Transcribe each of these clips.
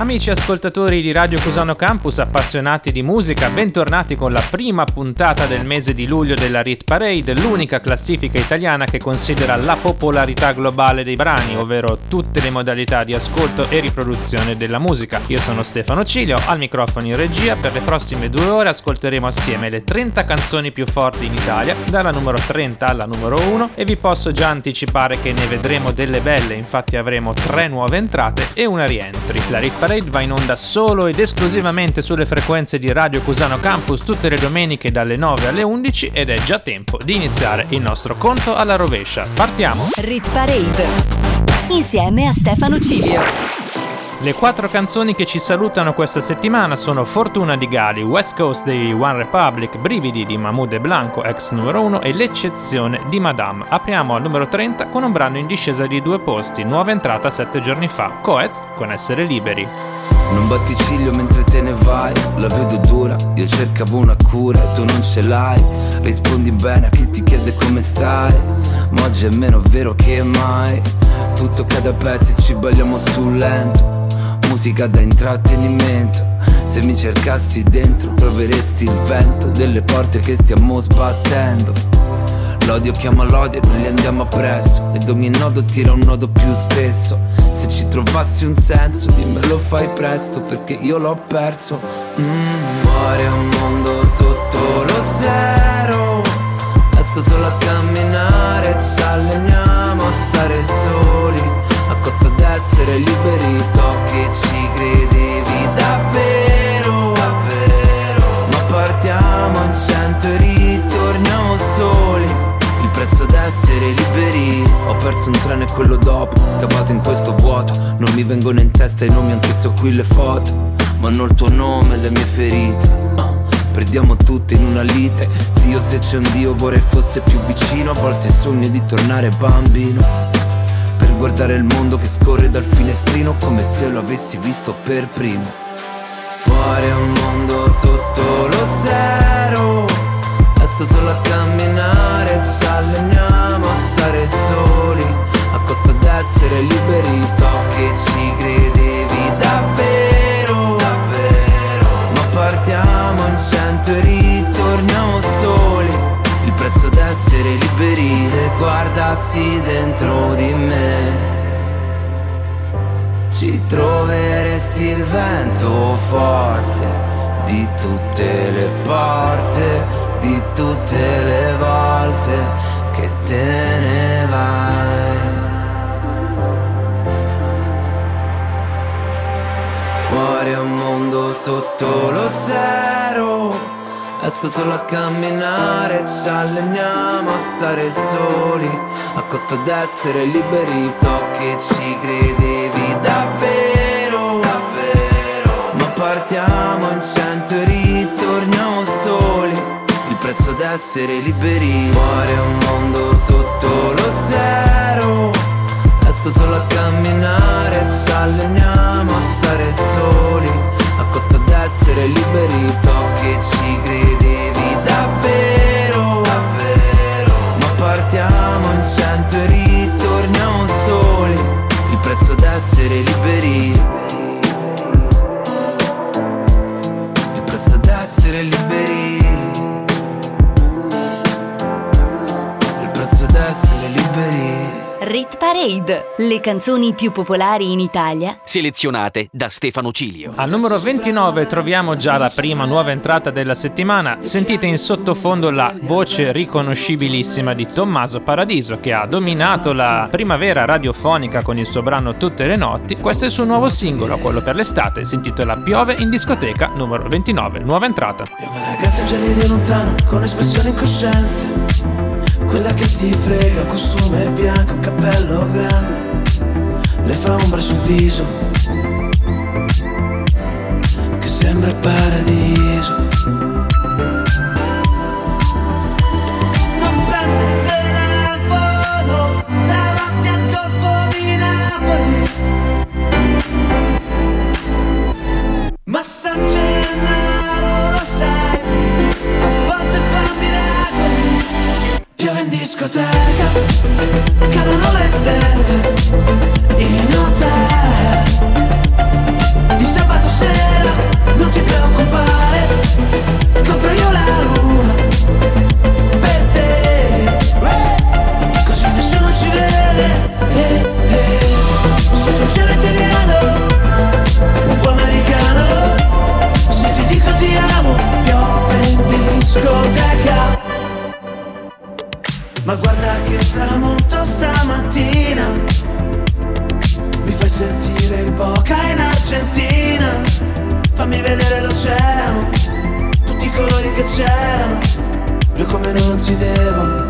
Amici ascoltatori di Radio Cusano Campus, appassionati di musica, bentornati con la prima puntata del mese di luglio della Rit Parade, l'unica classifica italiana che considera la popolarità globale dei brani, ovvero tutte le modalità di ascolto e riproduzione della musica. Io sono Stefano Cilio, al microfono in regia, per le prossime due ore ascolteremo assieme le 30 canzoni più forti in Italia, dalla numero 30 alla numero 1 e vi posso già anticipare che ne vedremo delle belle, infatti avremo tre nuove entrate e una rientri. La Rit Parade Parade va in onda solo ed esclusivamente sulle frequenze di Radio Cusano Campus tutte le domeniche dalle 9 alle 11 ed è già tempo di iniziare il nostro conto alla rovescia. Partiamo! Rit Parade insieme a Stefano Cilio. Le quattro canzoni che ci salutano questa settimana sono Fortuna di Gali, West Coast dei One Republic, Brividi di Mahmoud e Blanco, ex numero 1 e L'eccezione di Madame. Apriamo al numero 30 con un brano in discesa di due posti, nuova entrata sette giorni fa, Coez con Essere Liberi. Non batti ciglio mentre te ne vai, la vedo dura, io cercavo una cura e tu non ce l'hai. Rispondi bene a chi ti chiede come stai, ma oggi è meno vero che mai. Tutto cade a pezzi, ci balliamo sul lento musica da intrattenimento. Se mi cercassi dentro troveresti il vento Delle porte che stiamo sbattendo. L'odio chiama l'odio e noi gli andiamo appresso. Ed ogni nodo tira un nodo più spesso. Se ci trovassi un senso dimmelo fai presto Perché io l'ho perso. Mm. Fuori un mondo sotto lo zero. Esco solo a camminare Ci alleniamo a stare soli costa d'essere liberi So che ci credevi davvero, davvero. Ma partiamo in cento e ritorniamo soli. Il prezzo d'essere liberi Ho perso un treno e quello dopo Scavato in questo vuoto. Non mi vengono in testa i nomi anche se ho qui le foto. Ma hanno il tuo nome e le mie ferite. Perdiamo tutto in una lite. Dio se c'è un Dio vorrei fosse più vicino. A volte sogno di tornare bambino guardare il mondo che scorre dal finestrino come se lo avessi visto per primo. Fuori è un mondo sotto lo zero, esco solo a camminare, ci alleniamo a stare soli, a costo d'essere liberi, so che ci credevi davvero, davvero, ma partiamo in cento e soli d'essere liberi. Se guardassi dentro di me Ci troveresti il vento forte Di tutte le porte Di tutte le volte Che te ne vai. Fuori un mondo sotto lo zero Esco solo a camminare, ci alleniamo a stare soli. A costo d'essere liberi, so che ci credevi davvero, davvero. Ma partiamo in cento e ritorniamo soli. Il prezzo d'essere liberi Fuori è un mondo sotto lo zero. Esco solo a camminare, ci alleniamo a stare soli costa d'essere liberi So che ci credevi davvero, davvero. Ma partiamo in cento e ritorniamo soli Il prezzo d'essere liberi. Il prezzo d'essere liberi. Il prezzo d'essere liberi Rit Parade, le canzoni più popolari in Italia, selezionate da Stefano Cilio. Al numero 29 troviamo già la prima nuova entrata della settimana. Sentite in sottofondo la voce riconoscibilissima di Tommaso Paradiso che ha dominato la primavera radiofonica con il suo brano Tutte le notti. Questo è il suo nuovo singolo, quello per l'estate, si intitola Piove in discoteca, numero 29, nuova entrata. Io una ragazza già di lontano con espressione incosciente quella che ti frega, costume bianco, un cappello grande. Le fa ombra sul viso Che sembra il paradiso Piove in discoteca, cadono le stelle in hotel. Di sabato sera, non ti preoccupare, copro io la luna Ma guarda che tramonto stamattina. Mi fai sentire il Boca in Argentina. Fammi vedere l'oceano Tutti i colori che c'erano. Blu come non si devono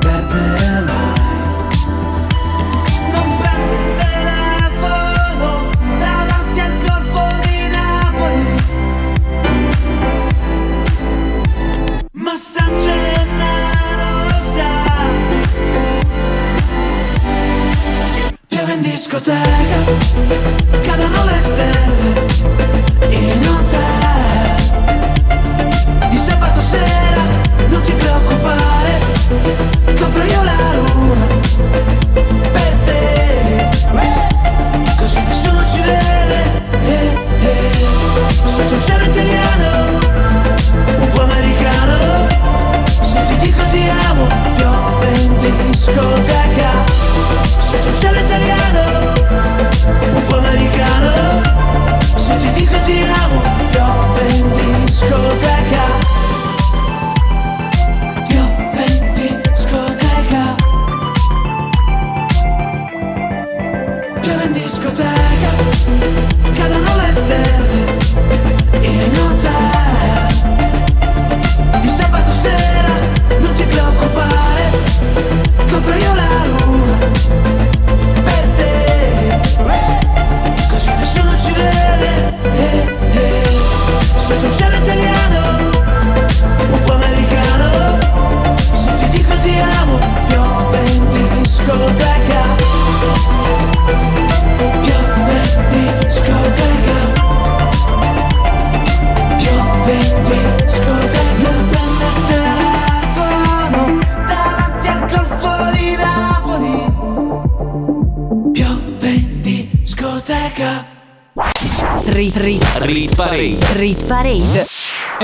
perdere mai Piove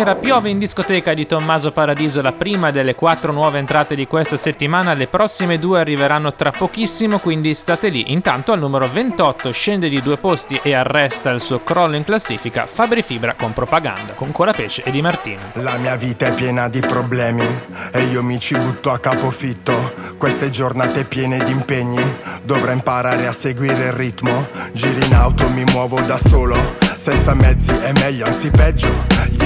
Era Piove in discoteca di Tommaso Paradiso, la prima delle quattro nuove entrate di questa settimana. Le prossime due arriveranno tra pochissimo, quindi state lì. Intanto al numero 28 scende di due posti e arresta il suo crollo in classifica Fabri Fibra con propaganda, con Colapesce e Di Martino. La mia vita è piena di problemi e io mi ci butto a capofitto. Queste giornate piene di impegni, dovrò imparare a seguire il ritmo. Giri in auto, mi muovo da solo. Senza mezzi è meglio, anzi peggio. Gli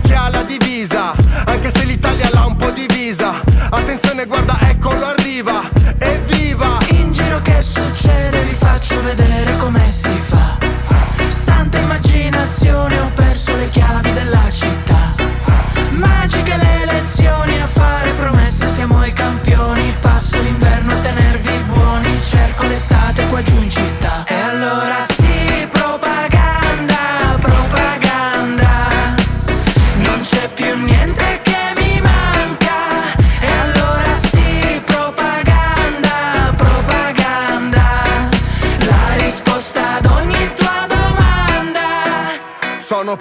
chi ha la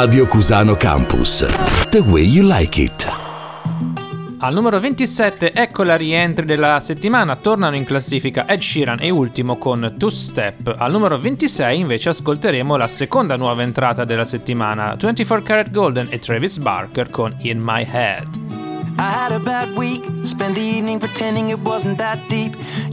Radio Cusano Campus. The way you like it. Al numero 27, ecco la rientri della settimana, tornano in classifica Ed Sheeran e ultimo con Two Step. Al numero 26 invece ascolteremo la seconda nuova entrata della settimana, 24 Karat Golden e Travis Barker con In My Head. I had a bad week, spent the evening pretending it wasn't that deep.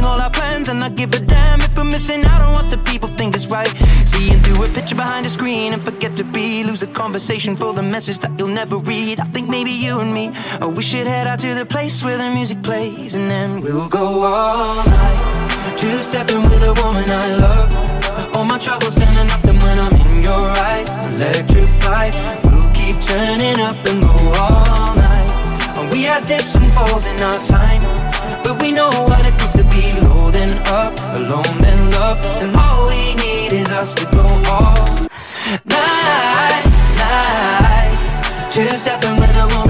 just all our plans and not give a damn if we're missing out on what the people think is right. Seeing through a picture behind a screen and forget to be. Lose the conversation for the message that you'll never read. I think maybe you and me, oh, we should head out to the place where the music plays and then we'll go all night. Two stepping with a woman I love. All my troubles standing up and when I'm in your eyes Electrified We'll keep turning up and go all night we had dips and falls in our time But we know what it feels to be low then up Alone then love And all we need is us to go all night, night. Two stepping with a woman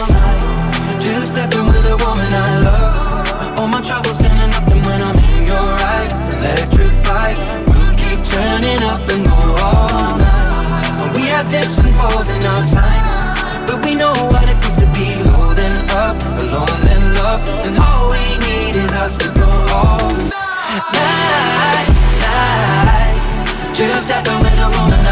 all night. Two-stepping with a woman I love. All my troubles standing up, and when I'm in your eyes, electrified. We'll keep turning up and go all night. We had dips and falls in our time, but we know what it feels to be low then up, alone then love, and all we need is us to go all night, night. Two-stepping with a woman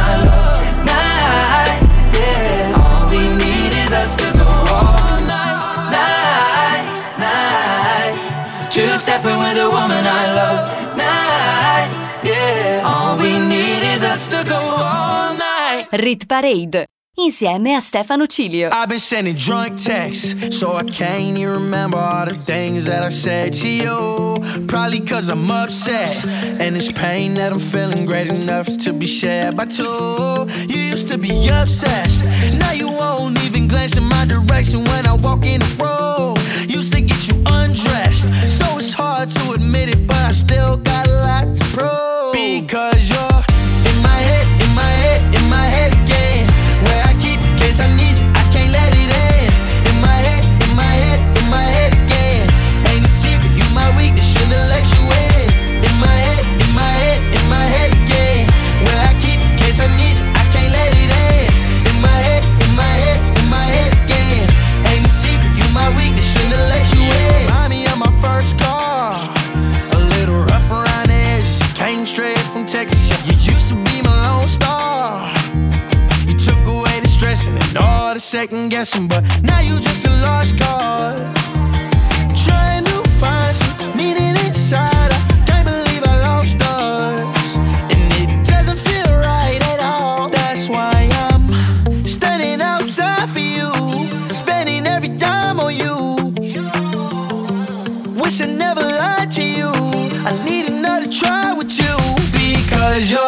Rit Parade insieme a Stefano Cilio. I've been sending drunk texts, so I can't even remember all the things that I said to you. Probably cause I'm upset, and it's pain that I'm feeling great enough to be shared by two. You used to be obsessed, now you won't even glance in my direction when I walk in the room. Used to get you undressed, so it's hard to admit it, but I still got a lot to prove. second guessing, but now you just a lost cause. Trying to find some meaning inside. I can't believe I lost and it doesn't feel right at all. That's why I'm standing outside for you, spending every dime on you. Wish I never lied to you. I need another try with you because you're.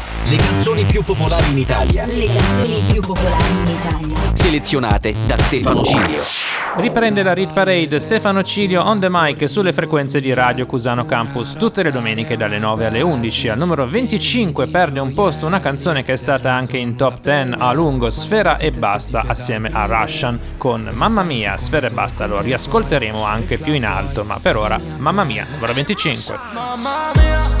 Le canzoni più popolari in Italia. Le canzoni più popolari in Italia. Selezionate da Stefano Cilio. Riprende la Rit Parade Stefano Cilio on the mic sulle frequenze di Radio Cusano Campus tutte le domeniche dalle 9 alle 11. Al numero 25 perde un posto una canzone che è stata anche in top 10 a lungo, Sfera e Basta assieme a Russian con Mamma Mia, Sfera e Basta lo riascolteremo anche più in alto, ma per ora Mamma Mia, numero 25. Mamma mia,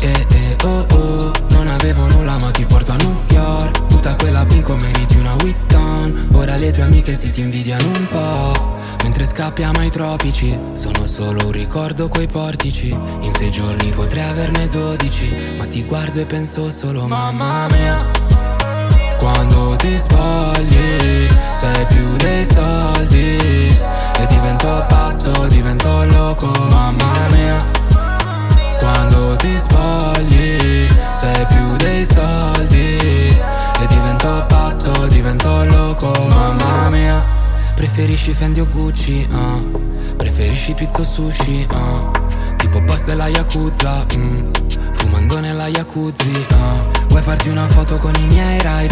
Eh eh oh oh. Non avevo nulla ma ti porto a New York. Tutta quella bingo meriti una Witton Ora le tue amiche si ti invidiano un po' Mentre scappiamo ai tropici Sono solo un ricordo coi portici. In sei giorni potrei averne dodici Ma ti guardo e penso solo mamma mia quando ti spogli sei più dei soldi. E divento pazzo, divento loco, mamma mia Quando ti spogli sei più dei soldi. E divento pazzo, divento loco, mamma mia. Preferisci Fendi o Gucci, ah. Preferisci pizza o sushi, ah. Tipo boss della Yakuza, mm. Fumando nella jacuzzi, ah. Vuoi farti una foto con i miei ray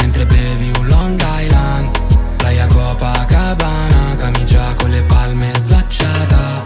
Mentre bevi un Long Island. Playa Copacabana Camicia con le palme slacciata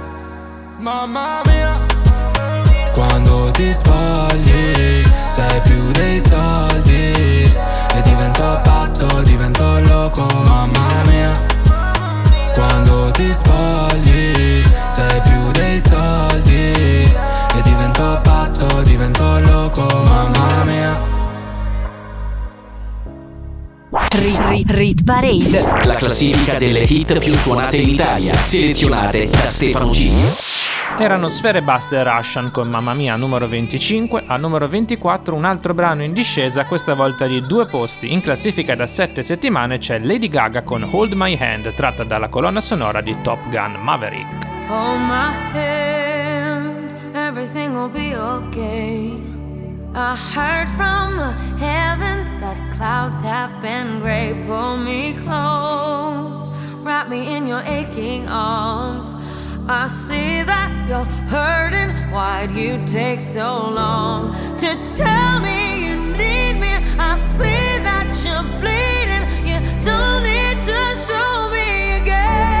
Mamma mia. Quando ti spogli Sei più dei soldi. E divento pazzo, divento loco, mamma mia. Quando ti spogli Sei più dei soldi. E divento pazzo, divento loco, mamma mia Rit Rit Rit Parade. La classifica delle hit più suonate in Italia. Selezionate da Stefano Cilio. Erano Sfere Basta e Russian con Mamma Mia numero 25, al numero 24 un altro brano in discesa, questa volta di due posti. In classifica da 7 settimane c'è Lady Gaga con Hold My Hand, tratta dalla colonna sonora di Top Gun Maverick. Hold my hand, everything will be okay. I heard from the heavens that clouds have been gray. Pull me close, wrap me in your aching arms. I see that you're hurting. Why'd you take so long to tell me you need me? I see that you're bleeding. You don't need to show me again.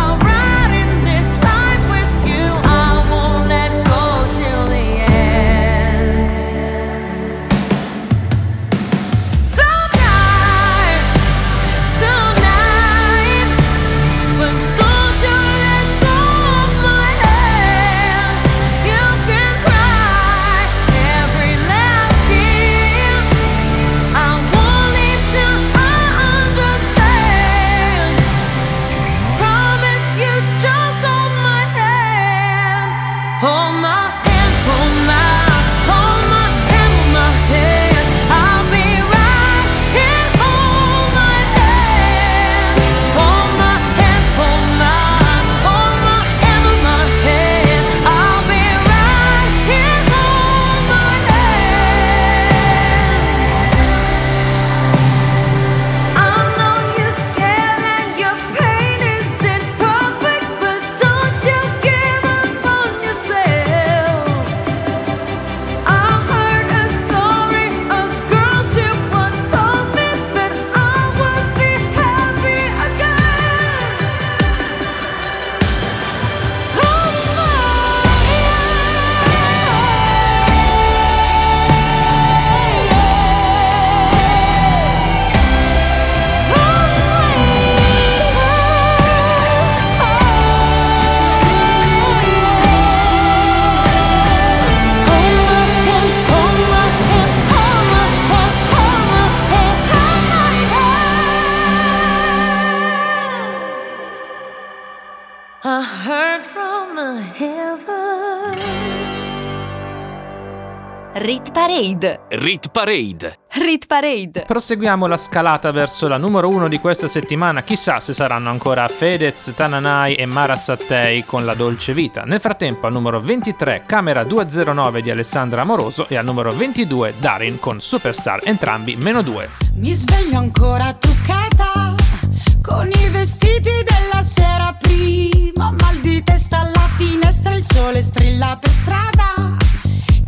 Parade. Rit Parade. Rit Parade. Proseguiamo la scalata verso la numero uno di questa settimana. Chissà se saranno ancora Fedez, Tananai e Mara Sattei con La Dolce Vita. Nel frattempo, al numero 23, Camera 209 di Alessandra Amoroso e al numero 22, Darin con Superstar, entrambi meno 2. Mi sveglio ancora truccata con i vestiti della sera prima. Mal di testa alla finestra, il sole strilla per strada.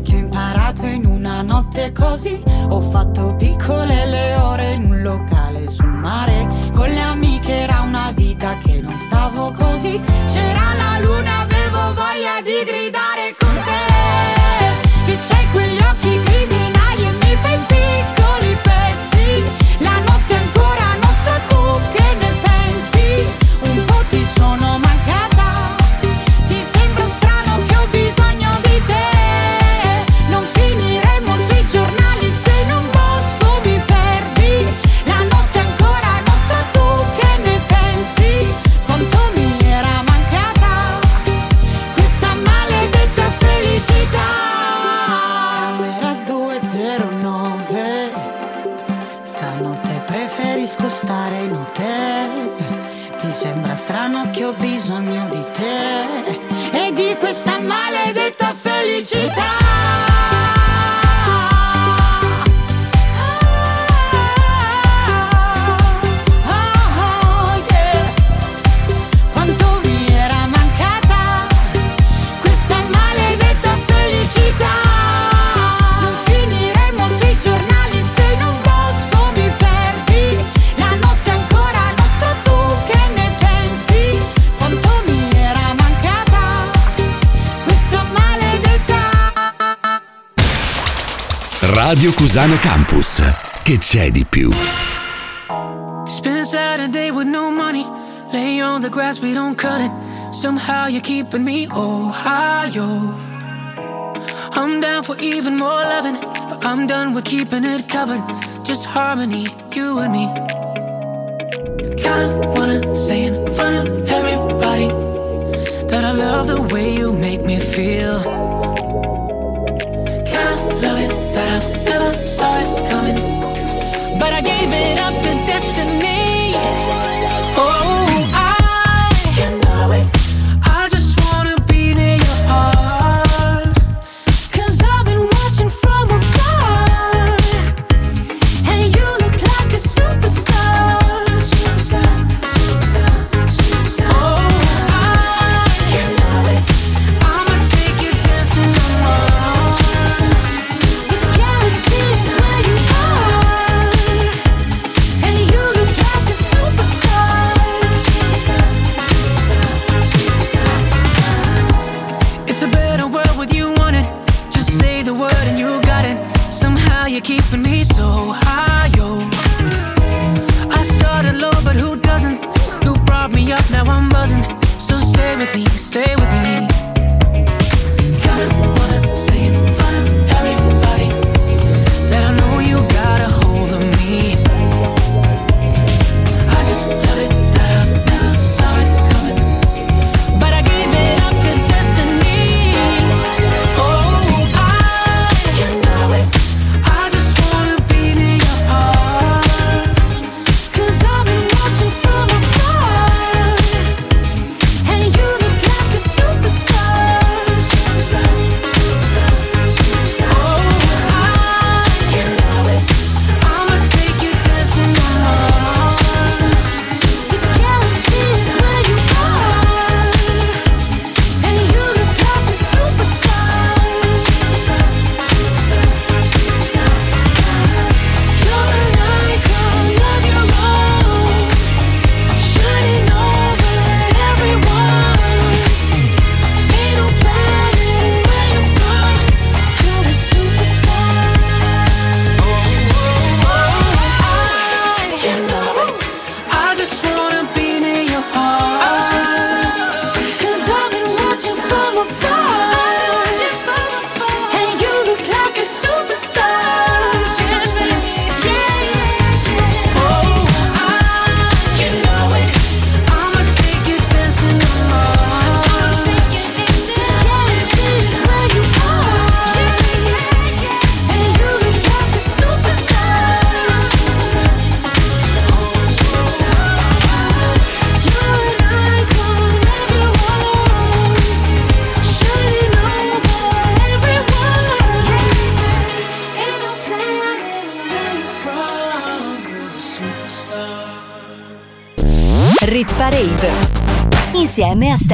Che ho imparato in una notte così. Ho fatto piccole le ore in un locale sul mare. Con le amiche era una vita che non stavo così. C'era la luna, avevo voglia di gridare con Radio Cusano Campus. Che c'è di più? Saturday with no money. Lay on the grass, we don't cut it. Somehow you're keeping me Ohio. I'm down for even more loving, but I'm done with keeping it covered. Just harmony, you and me. Kinda wanna say in front of everybody that I love the way you make me feel. Kinda love never saw it coming, but I gave it up to destiny.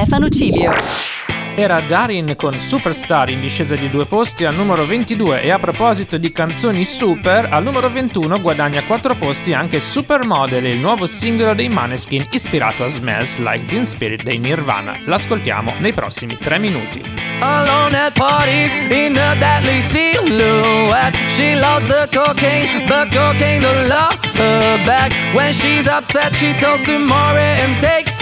Stefano Cilio. Era Darin con Superstar in discesa di due posti al numero 22 e a proposito di canzoni super, al numero 21 guadagna 4 posti anche Supermodel, il nuovo singolo dei Maneskin ispirato a Smells Like Teen Spirit dei Nirvana. L'ascoltiamo nei prossimi 3 minuti. Alone at parties in a deadly silhouette. She loves the cocaine, but cocaine don't love her back. When she's upset, she talks to Maury and takes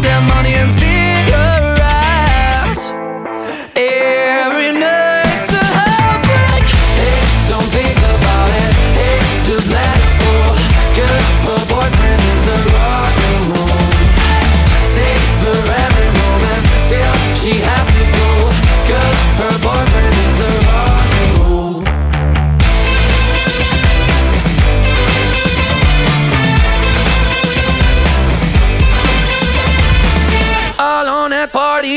their money and see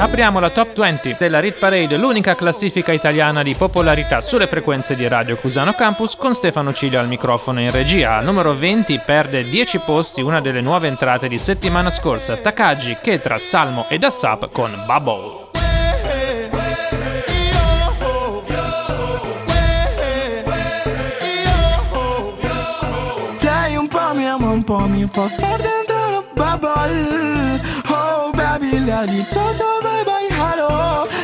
Apriamo la top 20 della Rit Parade, l'unica classifica italiana di popolarità sulle frequenze di Radio Cusano Campus con Stefano Cilio al microfono in regia. Al numero 20 perde 10 posti una delle nuove entrate di settimana scorsa, Takagi, Ketra, Salmo ed Assap con Bubble. Un po' mi fa star dentro la bubble Oh baby, lei di ciao ciao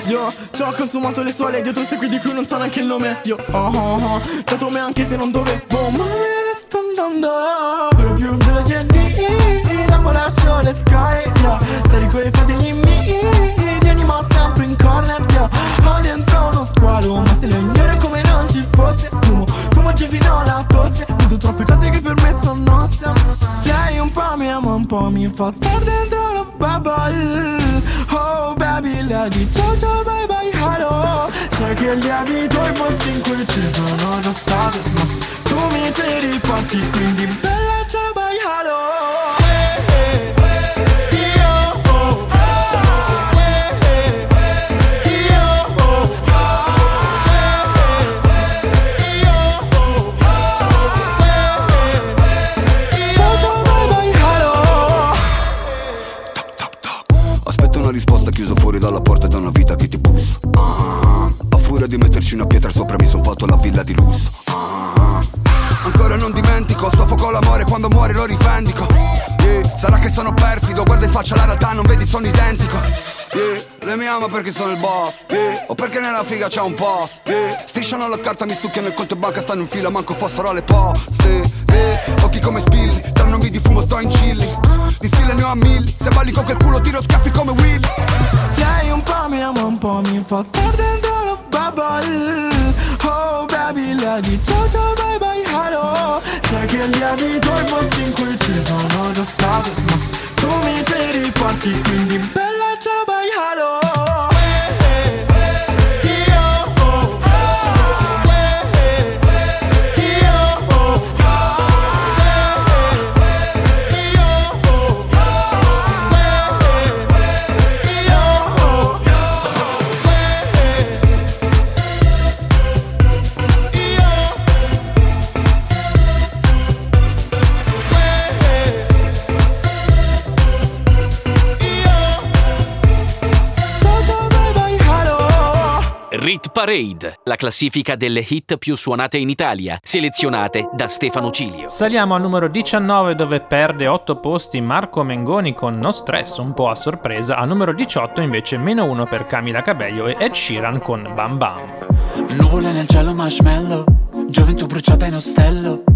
Io ci ho consumato le suole dietro questi di cui non so neanche il nome Io oh oh oh, dato me anche se non dovevo Ma me ne sto andando Però più veloce di Dammo lascio le sky yeah. Stare coi fratelli miei Ti animo sempre in corner yeah. Ho dentro uno squalo Ma se lo ignoro come ci fosse fumo giù fino alla tosse. Vedo troppe cose che per me sono sense Lei un po' mi ama, un po' mi fa star dentro la bubble. Oh baby, lei di ciao ciao bye bye hello. Sai che lievito i posti in cui ci sono già stato. Ma tu mi ci riporti quindi bella ciao bye hello dalla porta da una vita che ti bussa. Ah, A furia di metterci una pietra sopra mi son fatto la villa di lusso. Ah, Ancora non dimentico, soffoco l'amore quando muore lo rivendico. Yeah, Sarà che sono perfido, guarda in faccia la realtà, non vedi sono identico. Yeah, Lei mi ama perché sono il boss. Eh. O perché nella figa c'è un post. Strisciano la carta, mi succhiano il conto banca Stanno in fila, manco fossero alle poste eh. Occhi come spilli, tra nomi di fumo sto in chilli. Di stile ne ho a mille Se balli con quel culo tiro schiaffi come Will. Lei un po' mi ama un po' mi fa star dentro la bubble. Oh baby, lei di ciao ciao bye bye hello. Sai che lievito i posti in cui ci sono già stato Ma tu mi ci riporti quindi bella ciao bye hello Parade, la classifica delle hit più suonate in Italia, selezionate da Stefano Cilio. Saliamo al numero 19 dove perde 8 posti Marco Mengoni con No Stress, un po' a sorpresa. A numero 18 invece meno 1 per Camila Cabello e Ed Sheeran con Bam Bam. Nuvole nel cielo marshmallow Gioventù bruciata in ostello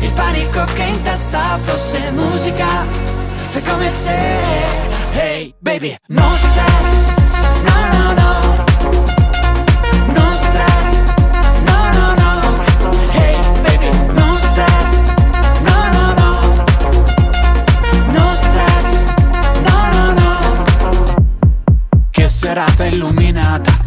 il panico che in testa fosse musica Fai come se Hey baby No stress No no no. No stress No no no. Hey baby No stress No no no. No stress no no Che serata illuminata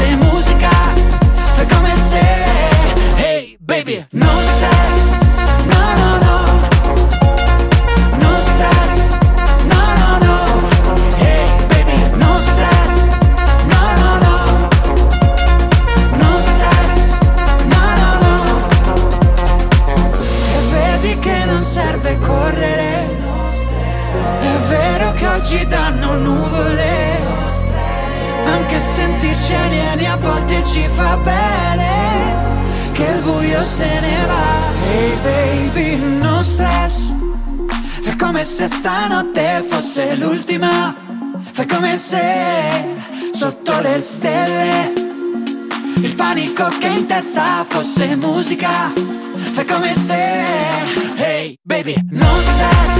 fosse musica Fai come se Hey baby No stress se stanotte fosse l'ultima. Fai come se sotto le stelle Il panico che in testa fosse musica. Fai come se Hey baby, no stress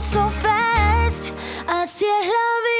so fast. Es la vida,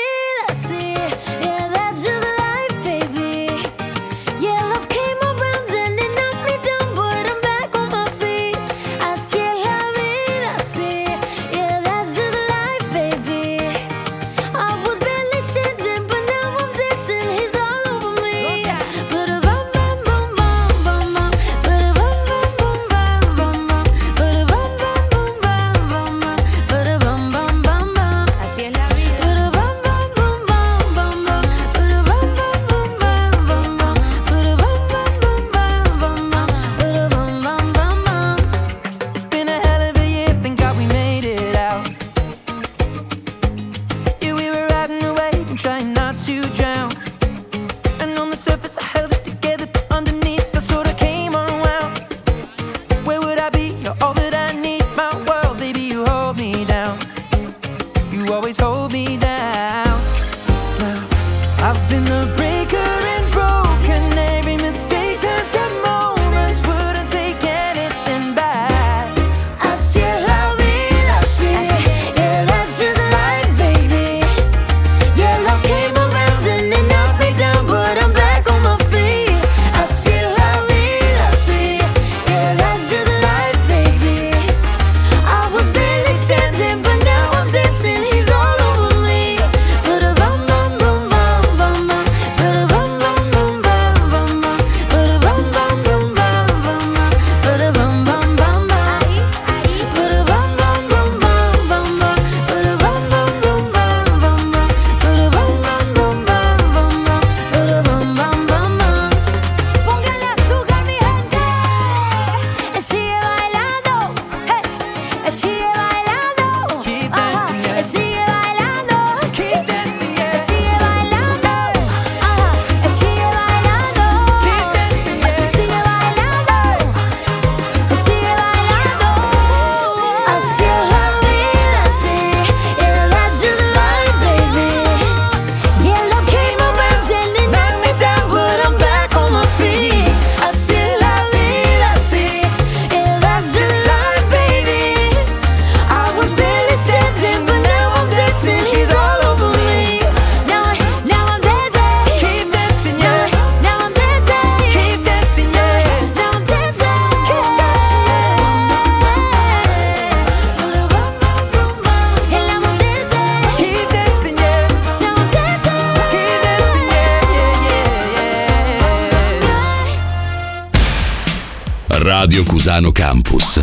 Cusano Campus.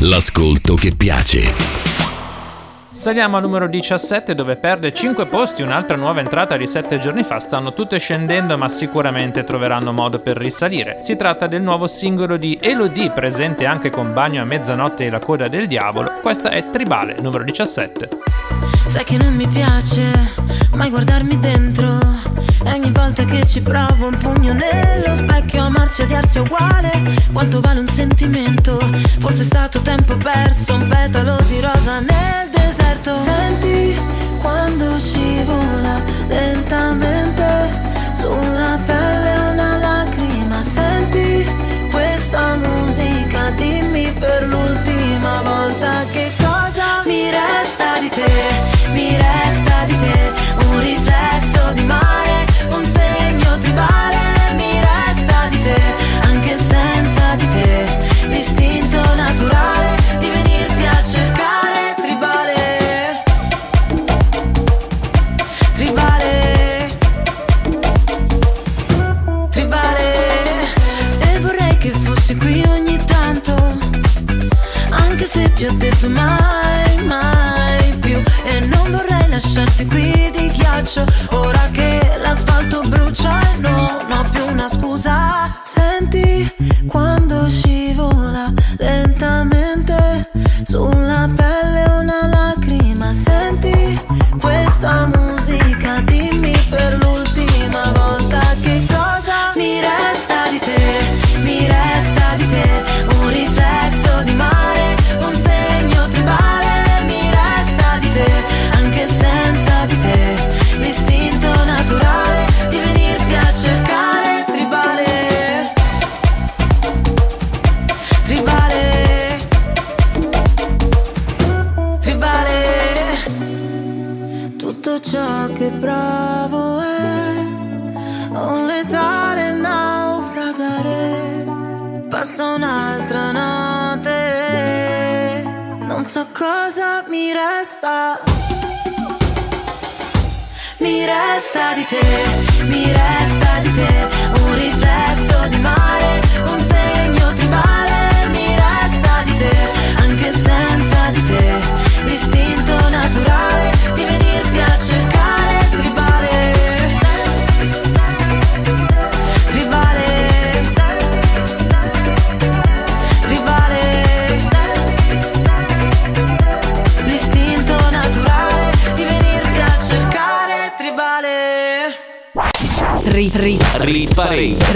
L'ascolto che piace. Saliamo al numero 17 dove perde 5 posti, un'altra nuova entrata di 7 giorni fa. Stanno tutte scendendo ma sicuramente troveranno modo per risalire. Si tratta del nuovo singolo di Elodie, presente anche con Bagno a mezzanotte e la coda del diavolo. Questa è Tribale, numero 17. Sai che non mi piace mai guardarmi dentro ogni volta che ci provo un pugno nello specchio Amarsi e odiarsi è uguale. Quanto vale un sentimento? Forse è stato tempo perso Un petalo di rosa nel deserto. Senti quando scivola lentamente Sulla pelle una lacrima. Senti questa musica Dimmi per l'ultima volta che cosa mi resta di te mi resta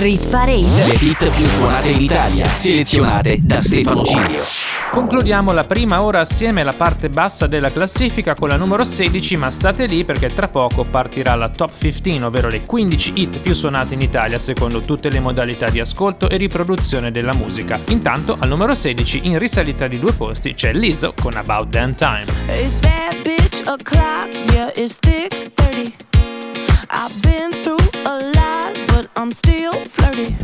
Rit parade. Le hit più suonate in Italia, selezionate da Stefano Cilio. Concludiamo la prima ora assieme alla parte bassa della classifica con la numero 16, ma state lì perché tra poco partirà la top 15, ovvero le 15 hit più suonate in Italia secondo tutte le modalità di ascolto e riproduzione della musica. Intanto al numero 16, in risalita di due posti, c'è Lizzo con About Damn Time. It's bad bitch o'clock, yeah, it's thick 30. I've been through a lot, I'm still flirty.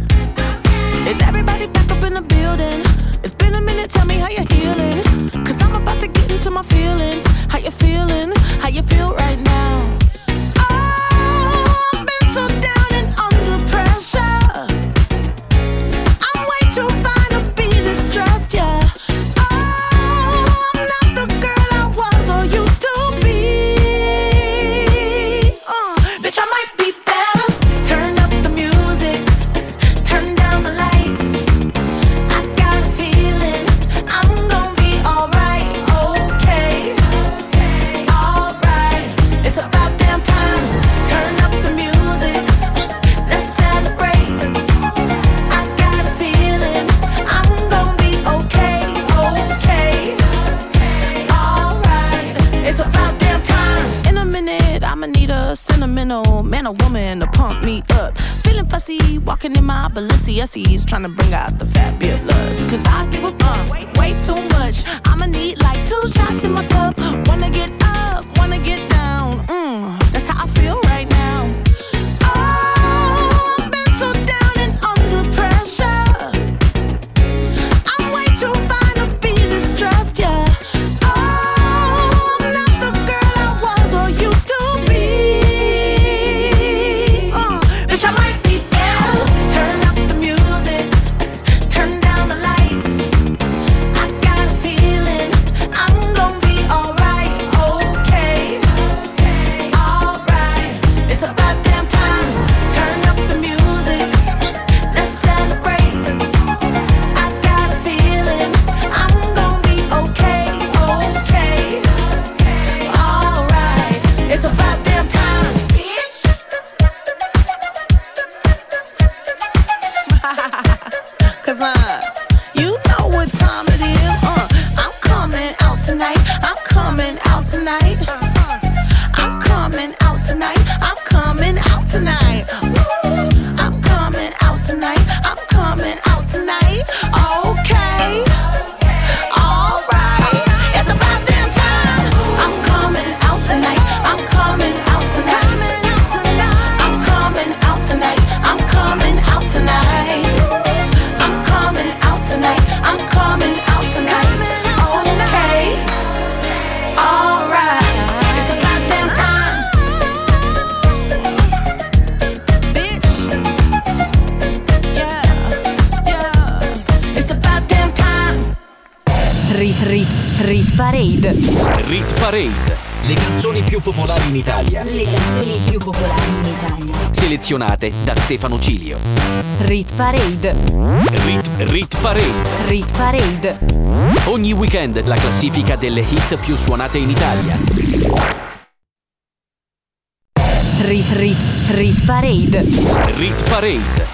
Is everybody back up in the building? It's been a minute, tell me how you're healing. Cause I'm about to get into my feelings. How you feeling? How you feel right now? Walking in my Balenciennes, trying to bring out the fabulous. Cause I give a fuck way, too much. I'ma need like two shots in my cup. Wanna get up, wanna get down. Mm, Selezionate da Stefano Cilio. Rit Parade. Rit, Rit Parade. Rit Parade. Ogni weekend la classifica delle hit più suonate in Italia. Rit Rit Rit Parade. Rit Parade.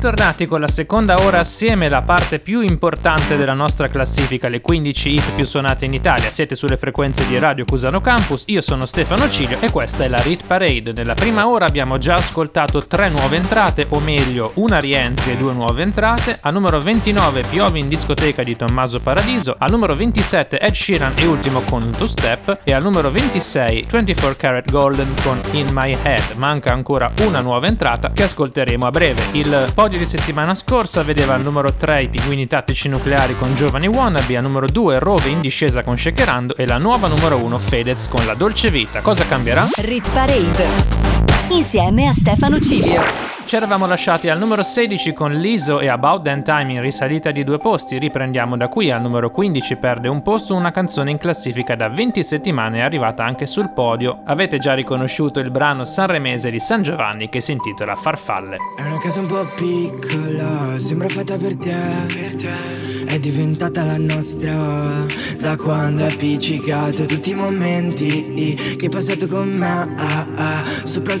Bentornati con la seconda ora assieme, la parte più importante della nostra classifica, le 15 hit più suonate in Italia. Siete sulle frequenze di Radio Cusano Campus, io sono Stefano Ciglio e questa è la Rit Parade. Nella prima ora abbiamo già ascoltato tre nuove entrate, o meglio, una rientri e due nuove entrate. Al numero 29 Piove in discoteca di Tommaso Paradiso, al numero 27 Ed Sheeran e ultimo con Two Step e al numero 26 24 Karat Golden con In My Head. Manca ancora una nuova entrata che ascolteremo a breve. Il podio di settimana scorsa vedeva al numero 3 i pinguini tattici nucleari con Giovani Wannabe, al numero 2 Rove in discesa con Shakerando e la nuova numero 1 Fedez con La Dolce Vita. Cosa cambierà? Rit Parade. Insieme a Stefano Cilio. Ci eravamo lasciati al numero 16 con Liso e About That Time in risalita di due posti. Riprendiamo da qui al numero 15 perde un posto una canzone in classifica da 20 settimane è arrivata anche sul podio. Avete già riconosciuto il brano sanremese di San Giovanni che si intitola Farfalle. È una casa un po' piccola, sembra fatta per te. È diventata la nostra da quando hai appiccicato tutti i momenti che hai passato con me. Ah, ah, sopra il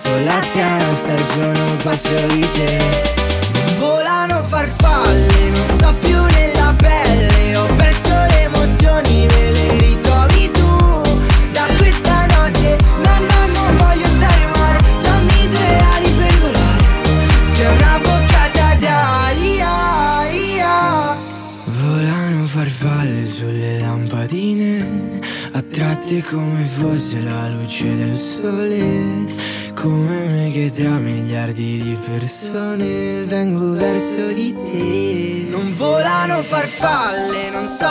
Che ho perso la testa e sono un pazzo di te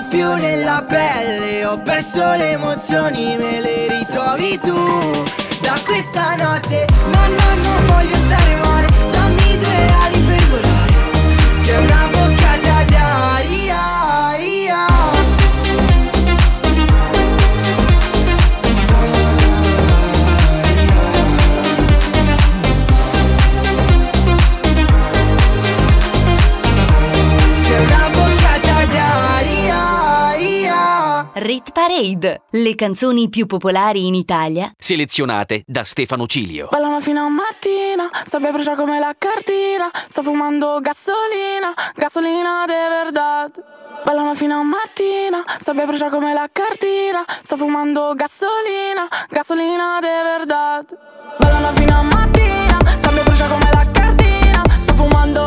più nella pelle Ho perso le emozioni, me le ritrovi tu. Da questa notte, Le canzoni più popolari in Italia. Selezionate da Stefano Cilio. Ballano fino a mattina, sabbia brucia come la cartina. Sto fumando gasolina, gasolina de verdad. Ballano fino a mattina, sabbia brucia come la cartina. Sto fumando gasolina, gasolina de verdad. Ballano fino a mattina, sabbia brucia come la cartina. Sto fumando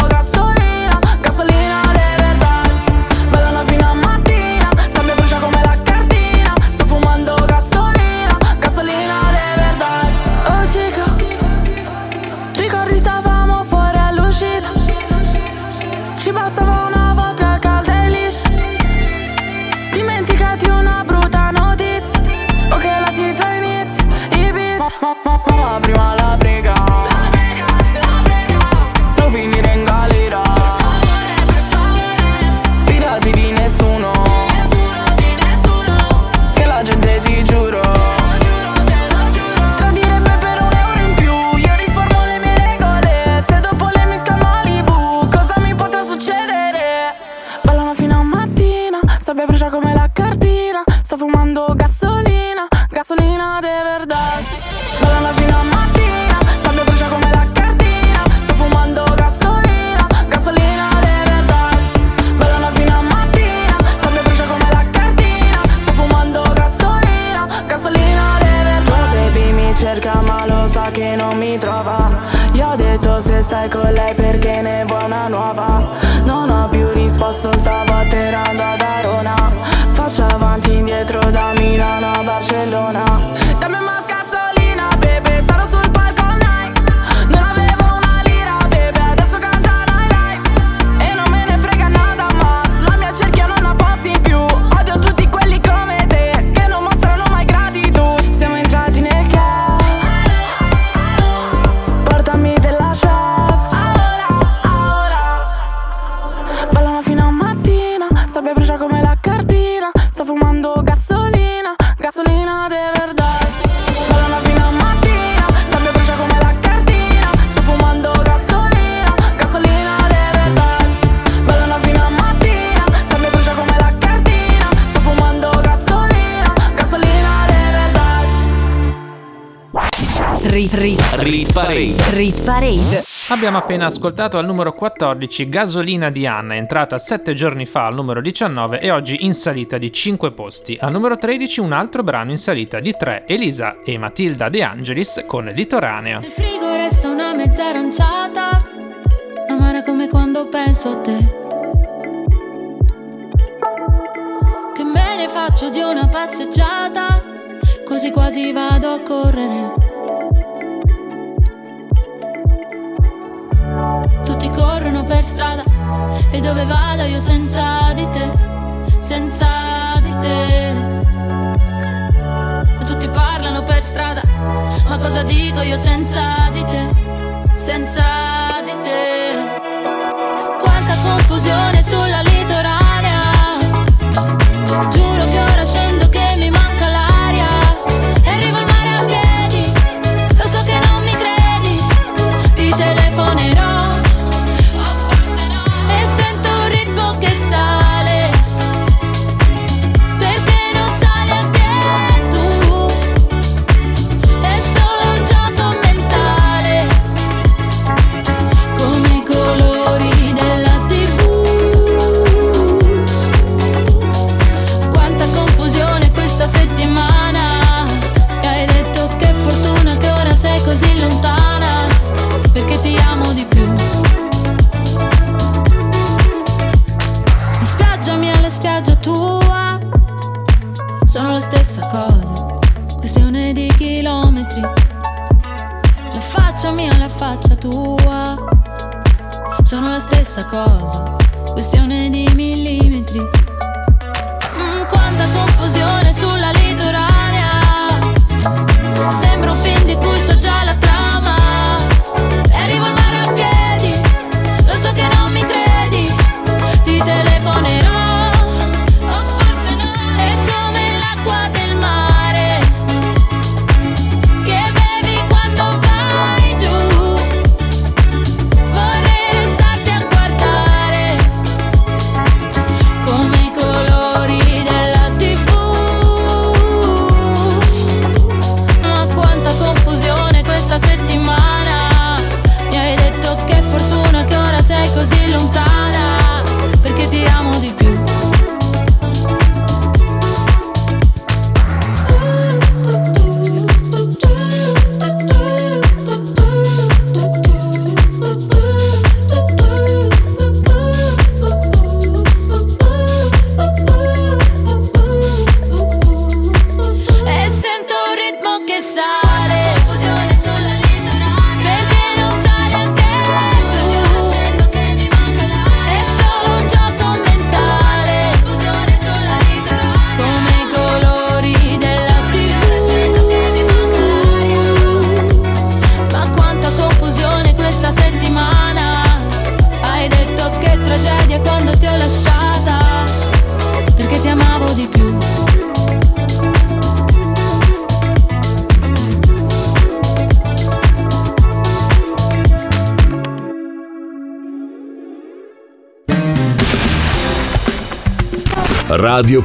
Abbiamo appena ascoltato al numero 14 Gasolina di Anna, entrata 7 giorni fa al numero 19 e oggi in salita di 5 posti. Al numero 13 un altro brano in salita di 3, Elisa e Matilda De Angelis con Litoraneo. Nel frigo resta una mezza aranciata, amara come quando penso a te. Che me ne faccio di una passeggiata, così quasi vado a correre. per strada E dove vado io senza di te, senza di te. E tutti parlano per strada Ma cosa dico io senza di te, senza di te? Quanta confusione sulla litorale Giuro che ora scendo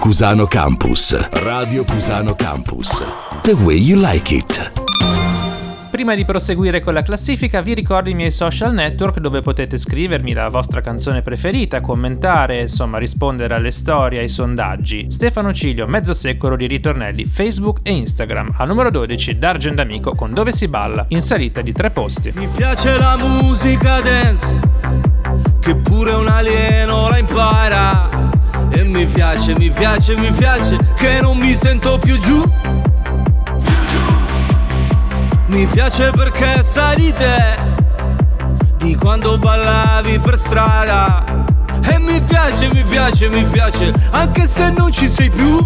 Cusano Campus. Radio Cusano Campus. The way you like it. Prima di proseguire con la classifica vi ricordo i miei social network dove potete scrivermi la vostra canzone preferita, commentare, insomma rispondere alle storie, ai sondaggi. Stefano Ciglio, mezzo secolo di ritornelli, Facebook e Instagram. Al numero 12 D'Argent Amico con Dove si balla, in salita di tre posti. Mi piace la musica dance, che pure un alieno la impara. E mi piace, mi piace, mi piace, che non mi sento più giù. Mi piace perché sai di te, di quando ballavi per strada. E mi piace, mi piace, mi piace, anche se non ci sei più.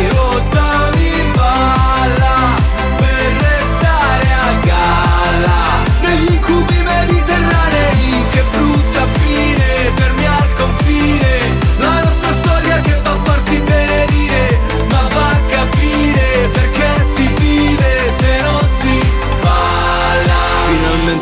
Tra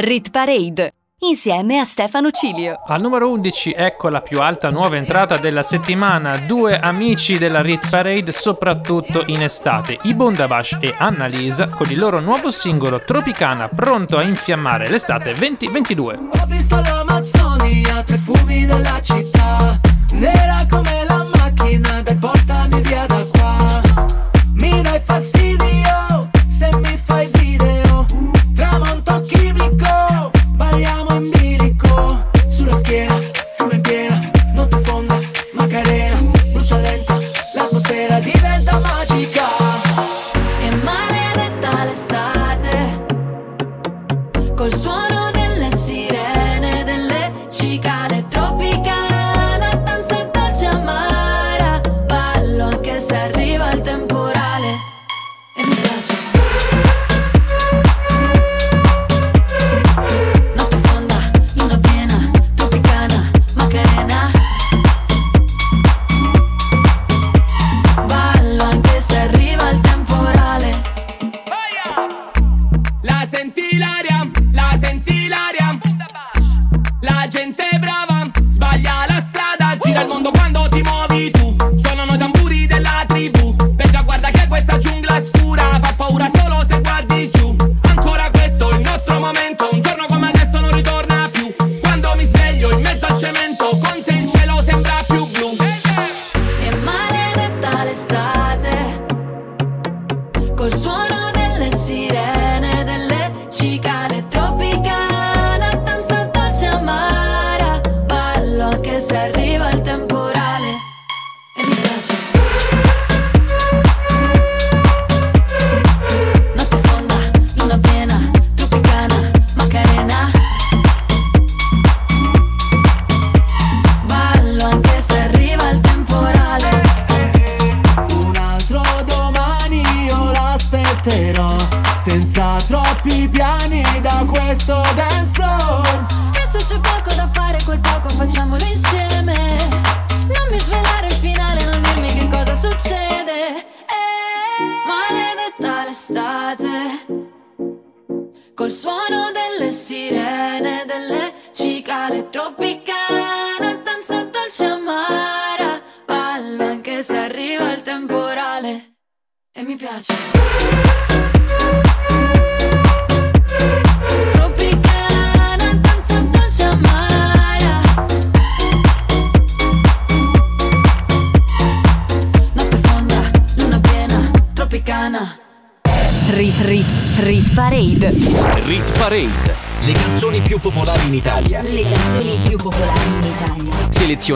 Rit Parade insieme a Stefano Cilio. Al numero 11 ecco la più alta nuova entrata della settimana, due amici della Rit Parade soprattutto in estate, i Bundabash e Annalisa con il loro nuovo singolo Tropicana pronto a infiammare l'estate 2022. Ho visto l'Amazzonia tra i fumi della città Nera come la macchina del portami via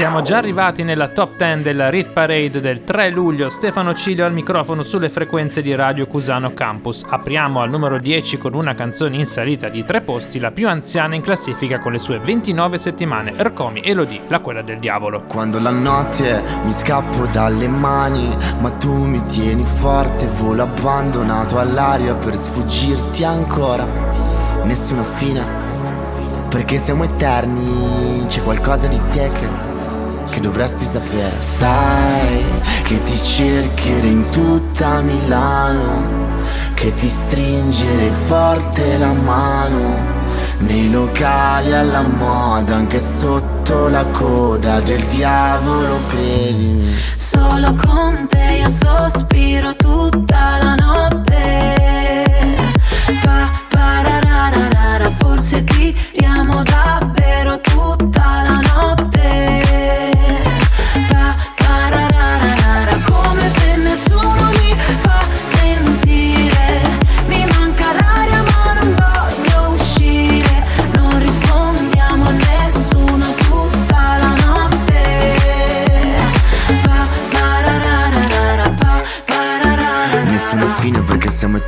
Siamo già arrivati nella top 10 della Rit Parade del 3 luglio. Stefano Cilio al microfono sulle frequenze di Radio Cusano Campus. Apriamo al numero 10 con una canzone in salita di tre posti, la più anziana in classifica con le sue 29 settimane. Ercomi Elodie, la quella del diavolo. Quando la notte mi scappo dalle mani, ma tu mi tieni forte, volo abbandonato all'aria per sfuggirti ancora. Nessuna fine, perché siamo eterni, c'è qualcosa di te che, che dovresti sapere. Sai che ti cercherei in tutta Milano, che ti stringerei forte la mano. Nei locali alla moda, anche sotto la coda del diavolo, credimi. Solo con te io sospiro tutta la notte. Pa, parararara, forse tiriamo davvero tutta la notte.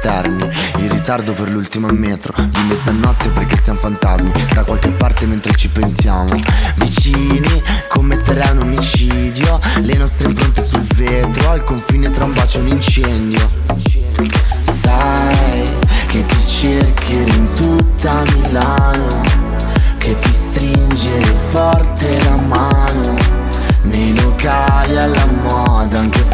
Eterni In ritardo per l'ultima metro Di mezzanotte perché siamo fantasmi. Da qualche parte mentre ci pensiamo. Vicini commetterai un omicidio. Le nostre impronte sul vetro Al confine tra un bacio e un incendio. Sai che ti cercherò in tutta Milano Che ti stringere forte la mano. Nei locali alla moda Anche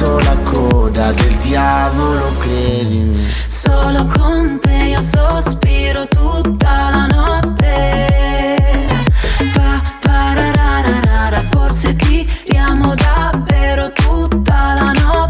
sotto la coda del diavolo credimi Solo con te io sospiro tutta la notte. Pa, parararara, forse tiriamo davvero tutta la notte.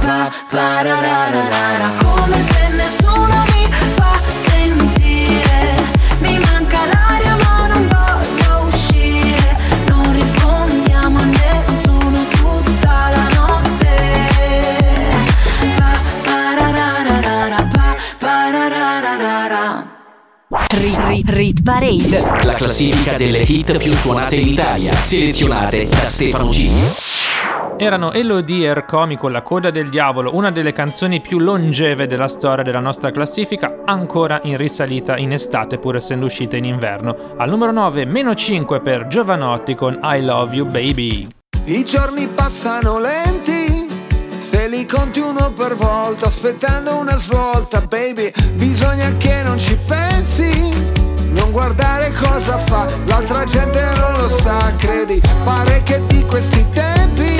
Pa pararara, come te nessuno mi fa sentire. Mi manca l'aria ma non voglio uscire. Non rispondiamo a nessuno tutta la notte. Pa, parararara, pa, parararara. Rit Rit Rit Parade. La classifica delle hit più suonate in Italia. Selezionate da Stefano Cilio. Erano Elodie Ercomi con La coda del diavolo, una delle canzoni più longeve della storia della nostra classifica, ancora in risalita in estate pur essendo uscita in inverno. Al numero 9, meno 5 per Giovanotti con I Love You Baby. I giorni passano lenti, se li conti uno per volta, aspettando una svolta, baby, bisogna che non ci pensi. Non guardare cosa fa, l'altra gente non lo sa, credi, pare che di questi tempi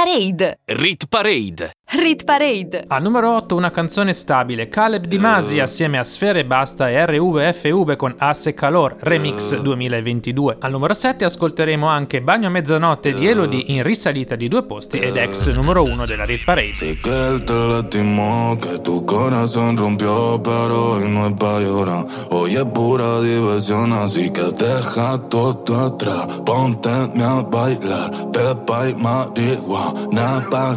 Parade. Rit Parade. Rit Parade. Al numero 8 una canzone stabile, Caleb Di Masi assieme a Sfere Basta e RVFV con Asse Calor, Remix 2022. Al numero 7 ascolteremo anche Bagno a mezzanotte di Elodie in risalita di due posti ed ex numero 1 della Rit Parade. Que él te lastimó, que tu corazón rompió, pero hoy no es pa' llorar. Hoy es pura diversión, así que deja todo atrás. Ponte a bailar, pepa y marihuana para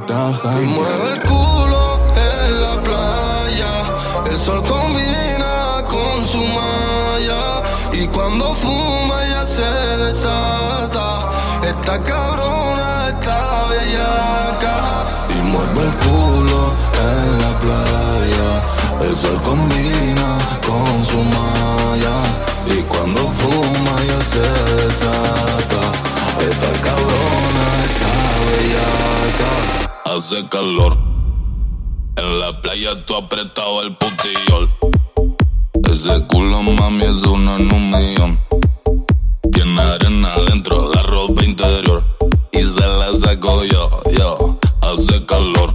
Y el culo en la playa. El sol combina con su malla. Y cuando fuma ya se desata. Esta cabrona está bellaca. Y mueve el culo en la playa. El sol combina con su malla. Y cuando fuma ya se desata. Hace calor. En la playa tú apretado el putillol. Ese culo mami es uno en un millón. Tiene arena adentro, la ropa interior. Y se la saco yo, yo. Hace calor.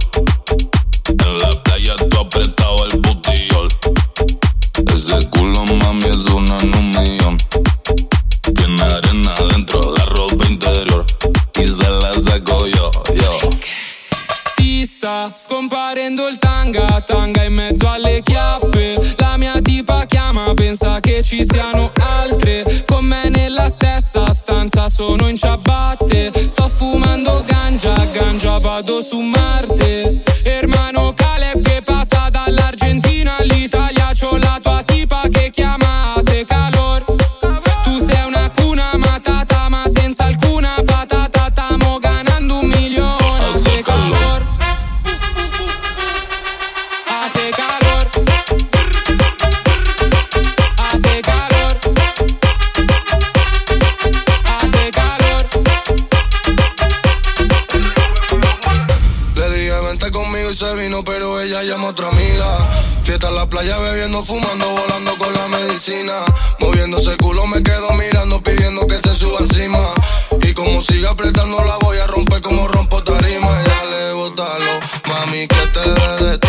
Scomparendo il tanga, tanga in mezzo alle chiappe. La mia tipa chiama, pensa che ci siano altre. Con me nella stessa stanza sono in ciabatte. Sto fumando ganja, ganja vado su Marte. Hermano se vino, pero ella llama otra amiga. Fiesta en la playa, bebiendo, fumando, volando con la medicina. Moviéndose el culo, me quedo mirando, pidiendo que se suba encima. Y como siga apretando, la voy a romper como rompo tarima. Ya le botalo, mami, que te de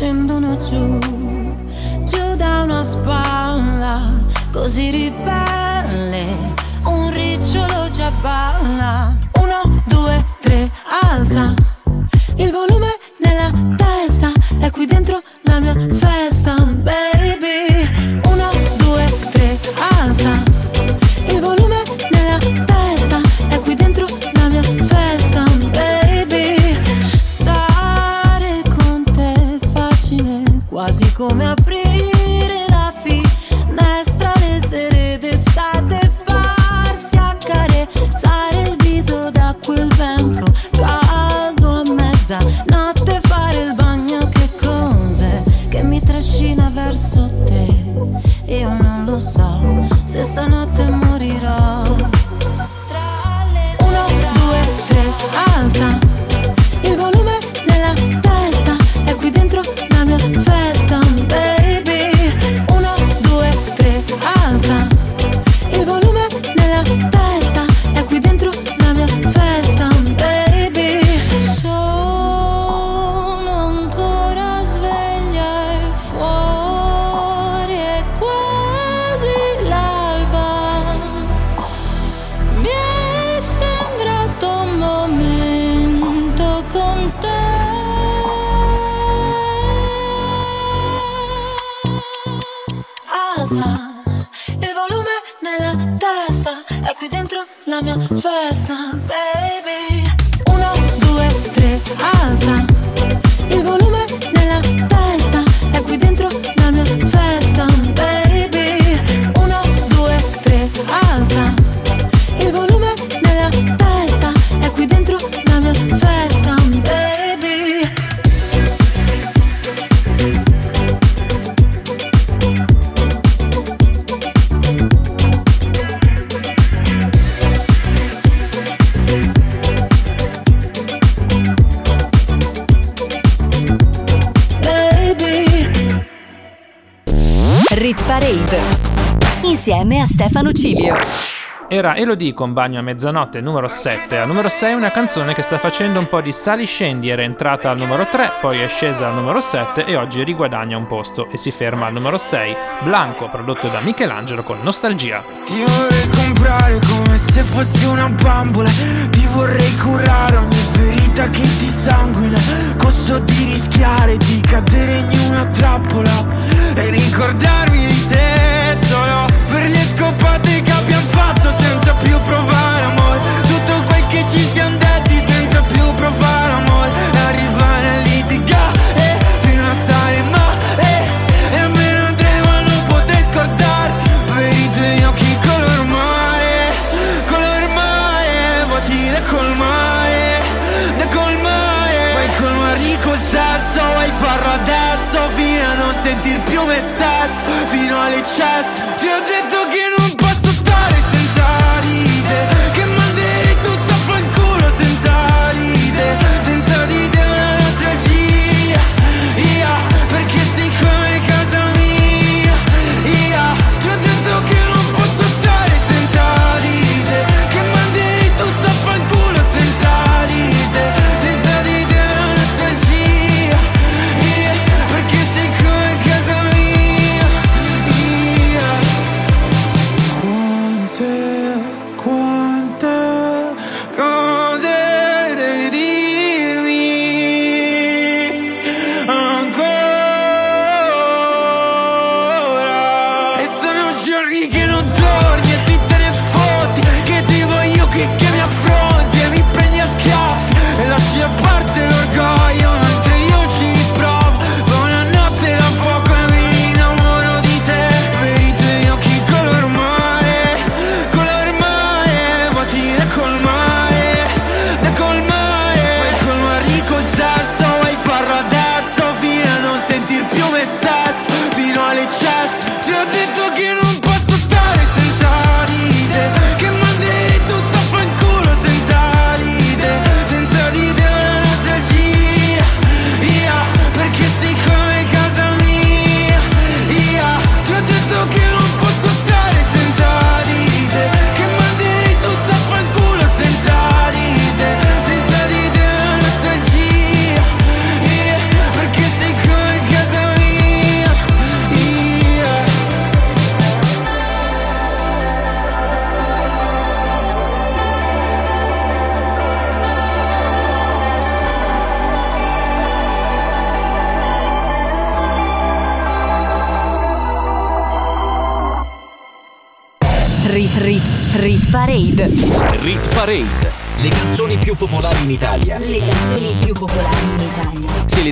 scendono giù, giù da una spalla, così ripeto. che mi trascina verso te. Io non lo so se stanotte Stefano Cilio. Era Elodie con Bagno a mezzanotte, numero 7. Al numero 6 una canzone che sta facendo un po' di sali scendi, era entrata al numero 3, poi è scesa al numero 7 e oggi riguadagna un posto e si ferma al numero 6. Blanco, prodotto da Michelangelo con Nostalgia. Ti vorrei comprare come se fossi una bambola Ti vorrei curare ogni ferita che ti sanguina Costo di rischiare di cadere in una trappola E ricordarmi di te solo per le scopate che abbiamo fatto senza più provare amore. Tutto quel che ci siamo detti senza più provare amore. Arrivare a litigare fino a stare male E me ne andremo a non poter scordarti. Per i tuoi occhi color mare Color mare Vuoti da colmare Da colmare. Vuoi colmarli col sesso Vuoi farlo adesso Fino a non sentir più me stesso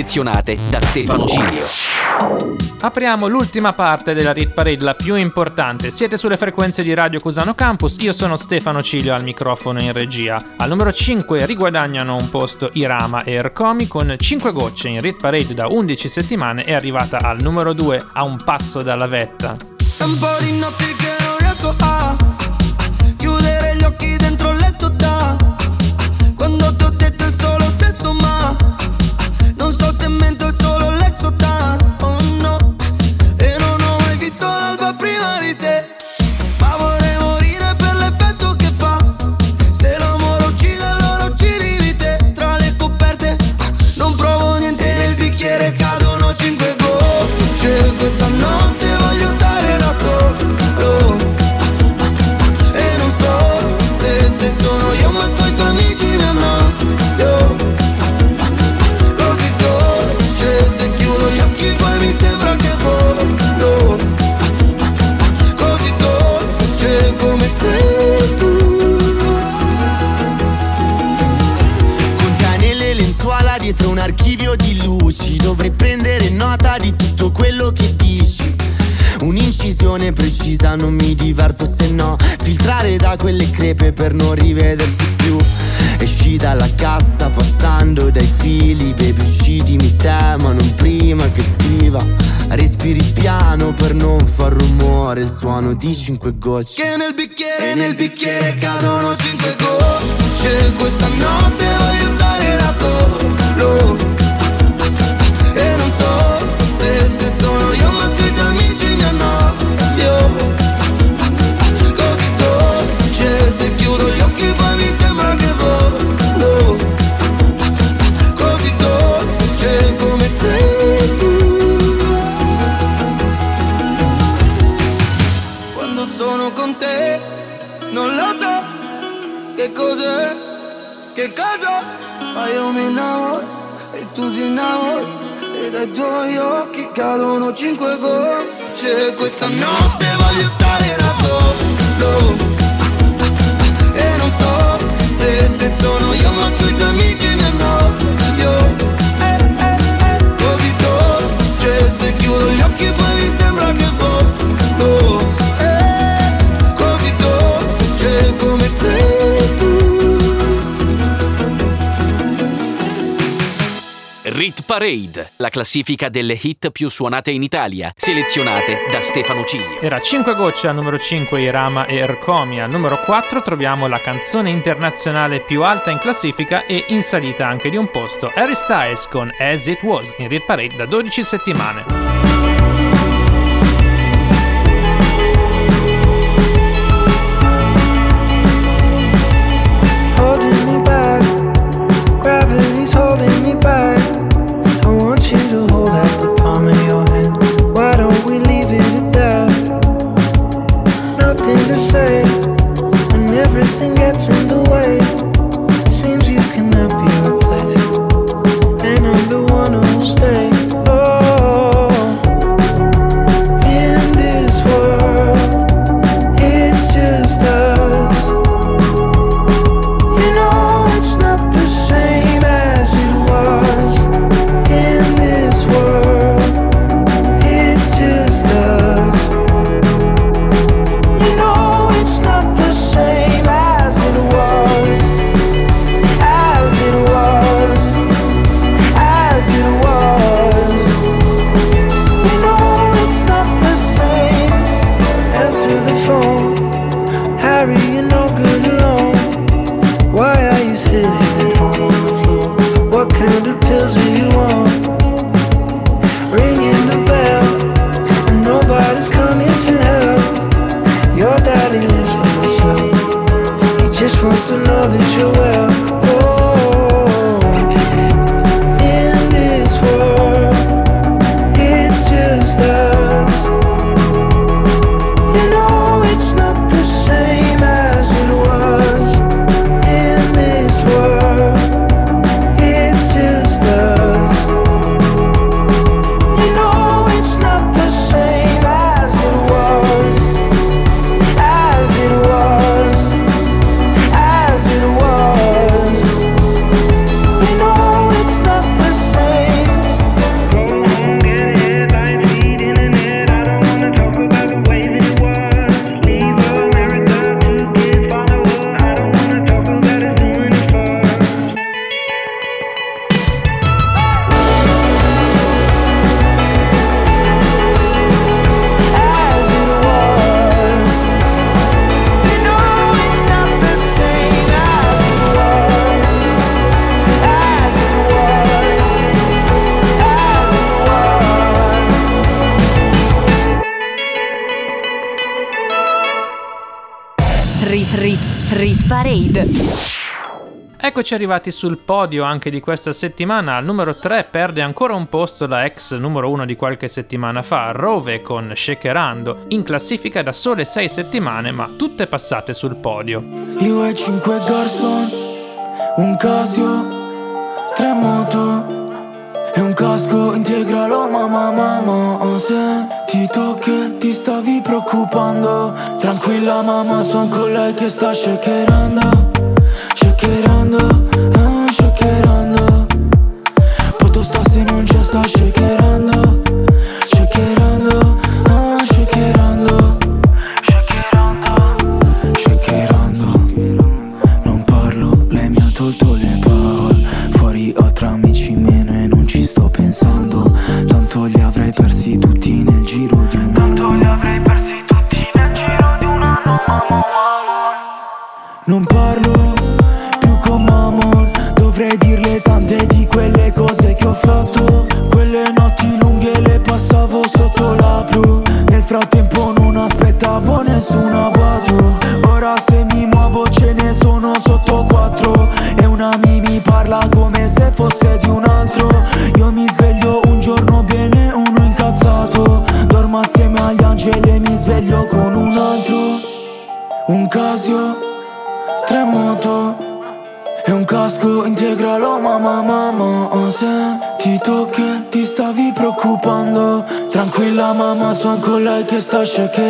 Selezionate da Stefano Cilio. Apriamo l'ultima parte della Rit Parade, la più importante. Siete sulle frequenze di Radio Cusano Campus, io sono Stefano Cilio al microfono in regia. Al numero 5 riguadagnano un posto Irama e Ercomi con 5 gocce in Rit Parade da 11 settimane è arrivata al numero 2 a un passo dalla vetta. Un'incisione precisa non mi diverto se no. Filtrare da quelle crepe per non rivedersi più. Esci dalla cassa passando dai fili Baby uccidimi te ma non prima che scriva. Respiri piano per non far rumore Il suono di cinque gocce. Che nel bicchiere, nel bicchiere cadono cinque gocce. Questa notte voglio stare da solo dai tuoi occhi cadono cinque gocce. Questa notte voglio stare da solo. E non so Se, se sono io ma tu i tuoi amici Parade, la classifica delle hit più suonate in Italia, selezionate da Stefano Cilio. Era 5 gocce al numero 5 Irama e Ercomi, al numero 4 troviamo la canzone internazionale più alta in classifica e in salita anche di un posto, Harry Styles con As It Was in Rit Parade da 12 settimane. away. Eccoci arrivati sul podio anche di questa settimana. Al numero 3 perde ancora un posto la ex numero 1 di qualche settimana fa, Rove con Shakerando, in classifica da sole 6 settimane, ma tutte passate sul podio. Io e cinque garçon, un Casio, tre moto e un casco integralo mamma mamma Ho sentito che ti stavi preoccupando Tranquilla mamma, son con lei che sta Shakerando, Con lei che sta shakerando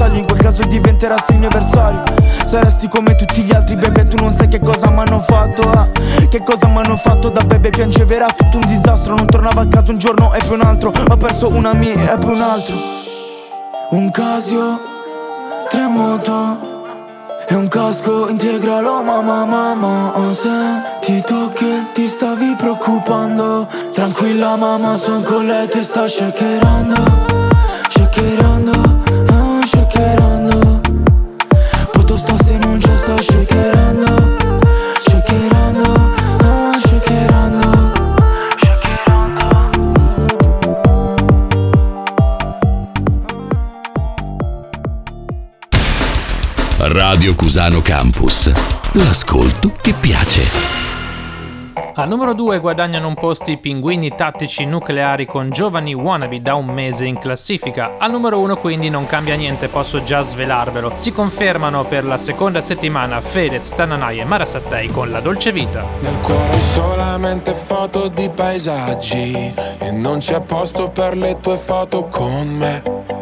In quel caso diventerassi il mio avversario. Saresti come tutti gli altri bebe Tu non sai che cosa mi hanno fatto eh. Che cosa mi hanno fatto da bebe Piangeva era tutto un disastro. Non tornava a casa un giorno e poi un altro. Ho perso una mia e poi un altro. Un Casio, tre moto e un casco integralo mamma mamma Ho sentito che ti stavi preoccupando. Tranquilla mamma son con lei che sta Shakerando, Radio Cusano Campus. L'ascolto che piace. Al numero 2 guadagnano un posto i pinguini tattici nucleari con giovani wannabe da un mese in classifica. Al numero 1 quindi non cambia niente, posso già svelarvelo. Si confermano per la seconda settimana Fedez, Tananai e Marasattei con La Dolce Vita. Nel cuore solamente foto di paesaggi E non c'è posto per le tue foto con me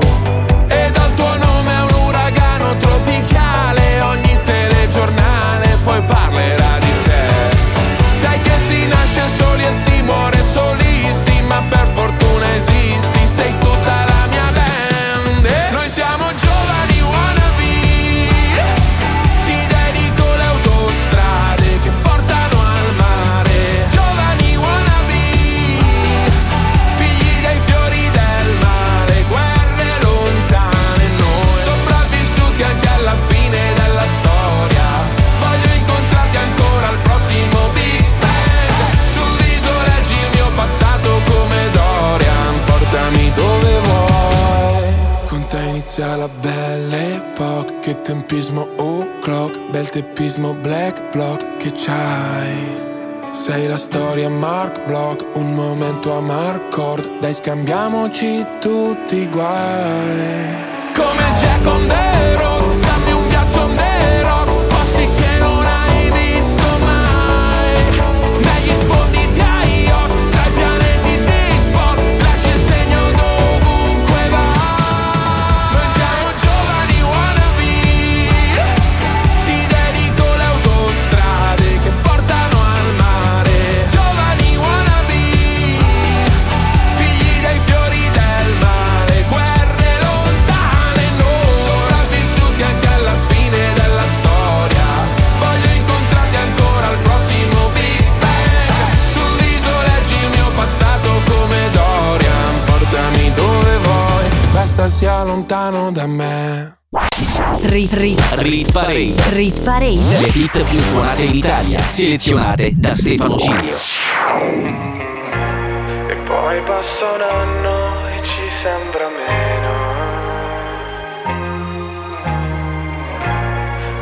un momento a Marcord. Dai, scambiamoci tutti i guai. Come Jack on the road, sia lontano da me. Rit, rit, Rit Parade. rit parade. Le hit più suonate in Italia, selezionate da Stefano Cilio. E poi passa un anno e ci sembra meno.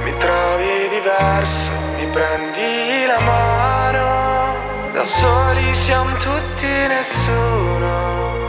Mi trovi diverso, mi prendi la mano. Da soli siamo tutti nessuno.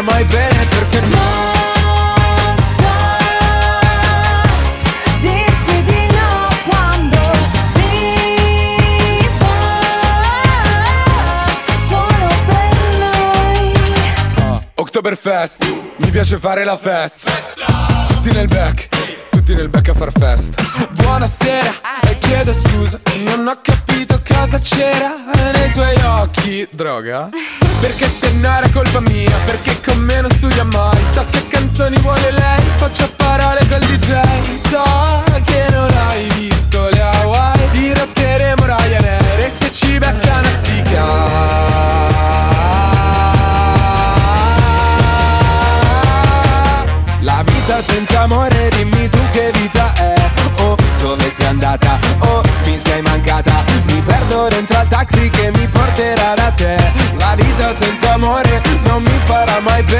farà mai bene perché no noi. Oktoberfest, mi piace fare la festa. Tutti nel back, tutti nel back a far festa. Buonasera, e chiedo scusa, non ho capito cosa c'era nei suoi occhi. Droga? Perché se no era colpa mia, perché con me non studia mai. So che canzoni vuole lei, faccio parole col DJ. So che non hai visto le Hawaii, dirotteremo Ryanair e se ci becca una La vita senza amore, porterà da te. La vita senza amore non mi farà mai bene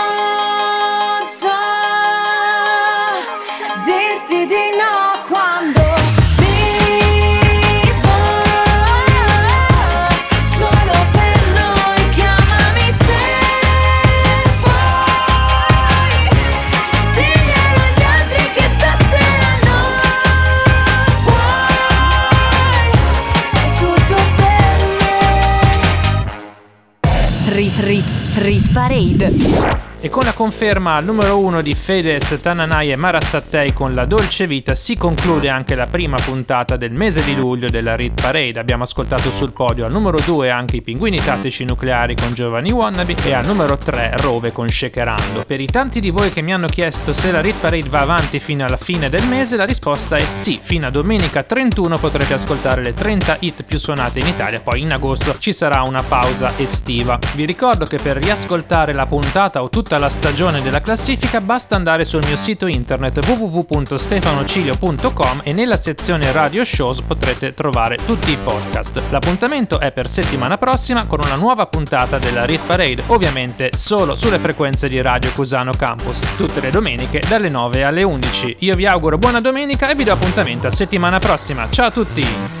parade. E con la conferma al numero 1 di Fedez, Tananai e Marasattei con La Dolce Vita si conclude anche la prima puntata del mese di luglio della Rit Parade. Abbiamo ascoltato sul podio al numero 2 anche i Pinguini Tattici Nucleari con Giovanni Wannabe e al numero 3 Rove con Shakerando. Per i tanti di voi che mi hanno chiesto se la Rit Parade va avanti fino alla fine del mese, la risposta è sì. Fino a domenica 31 potrete ascoltare le 30 hit più suonate in Italia, poi in agosto ci sarà una pausa estiva. Vi ricordo che per riascoltare la puntata o tutti tutta la stagione della classifica basta andare sul mio sito internet www.stefanocilio.com e nella sezione Radio Shows potrete trovare tutti i podcast. L'appuntamento è per settimana prossima con una nuova puntata della Rit Parade, ovviamente solo sulle frequenze di Radio Cusano Campus, tutte le domeniche dalle 9 alle 11. Io vi auguro buona domenica e vi do appuntamento a settimana prossima. Ciao a tutti!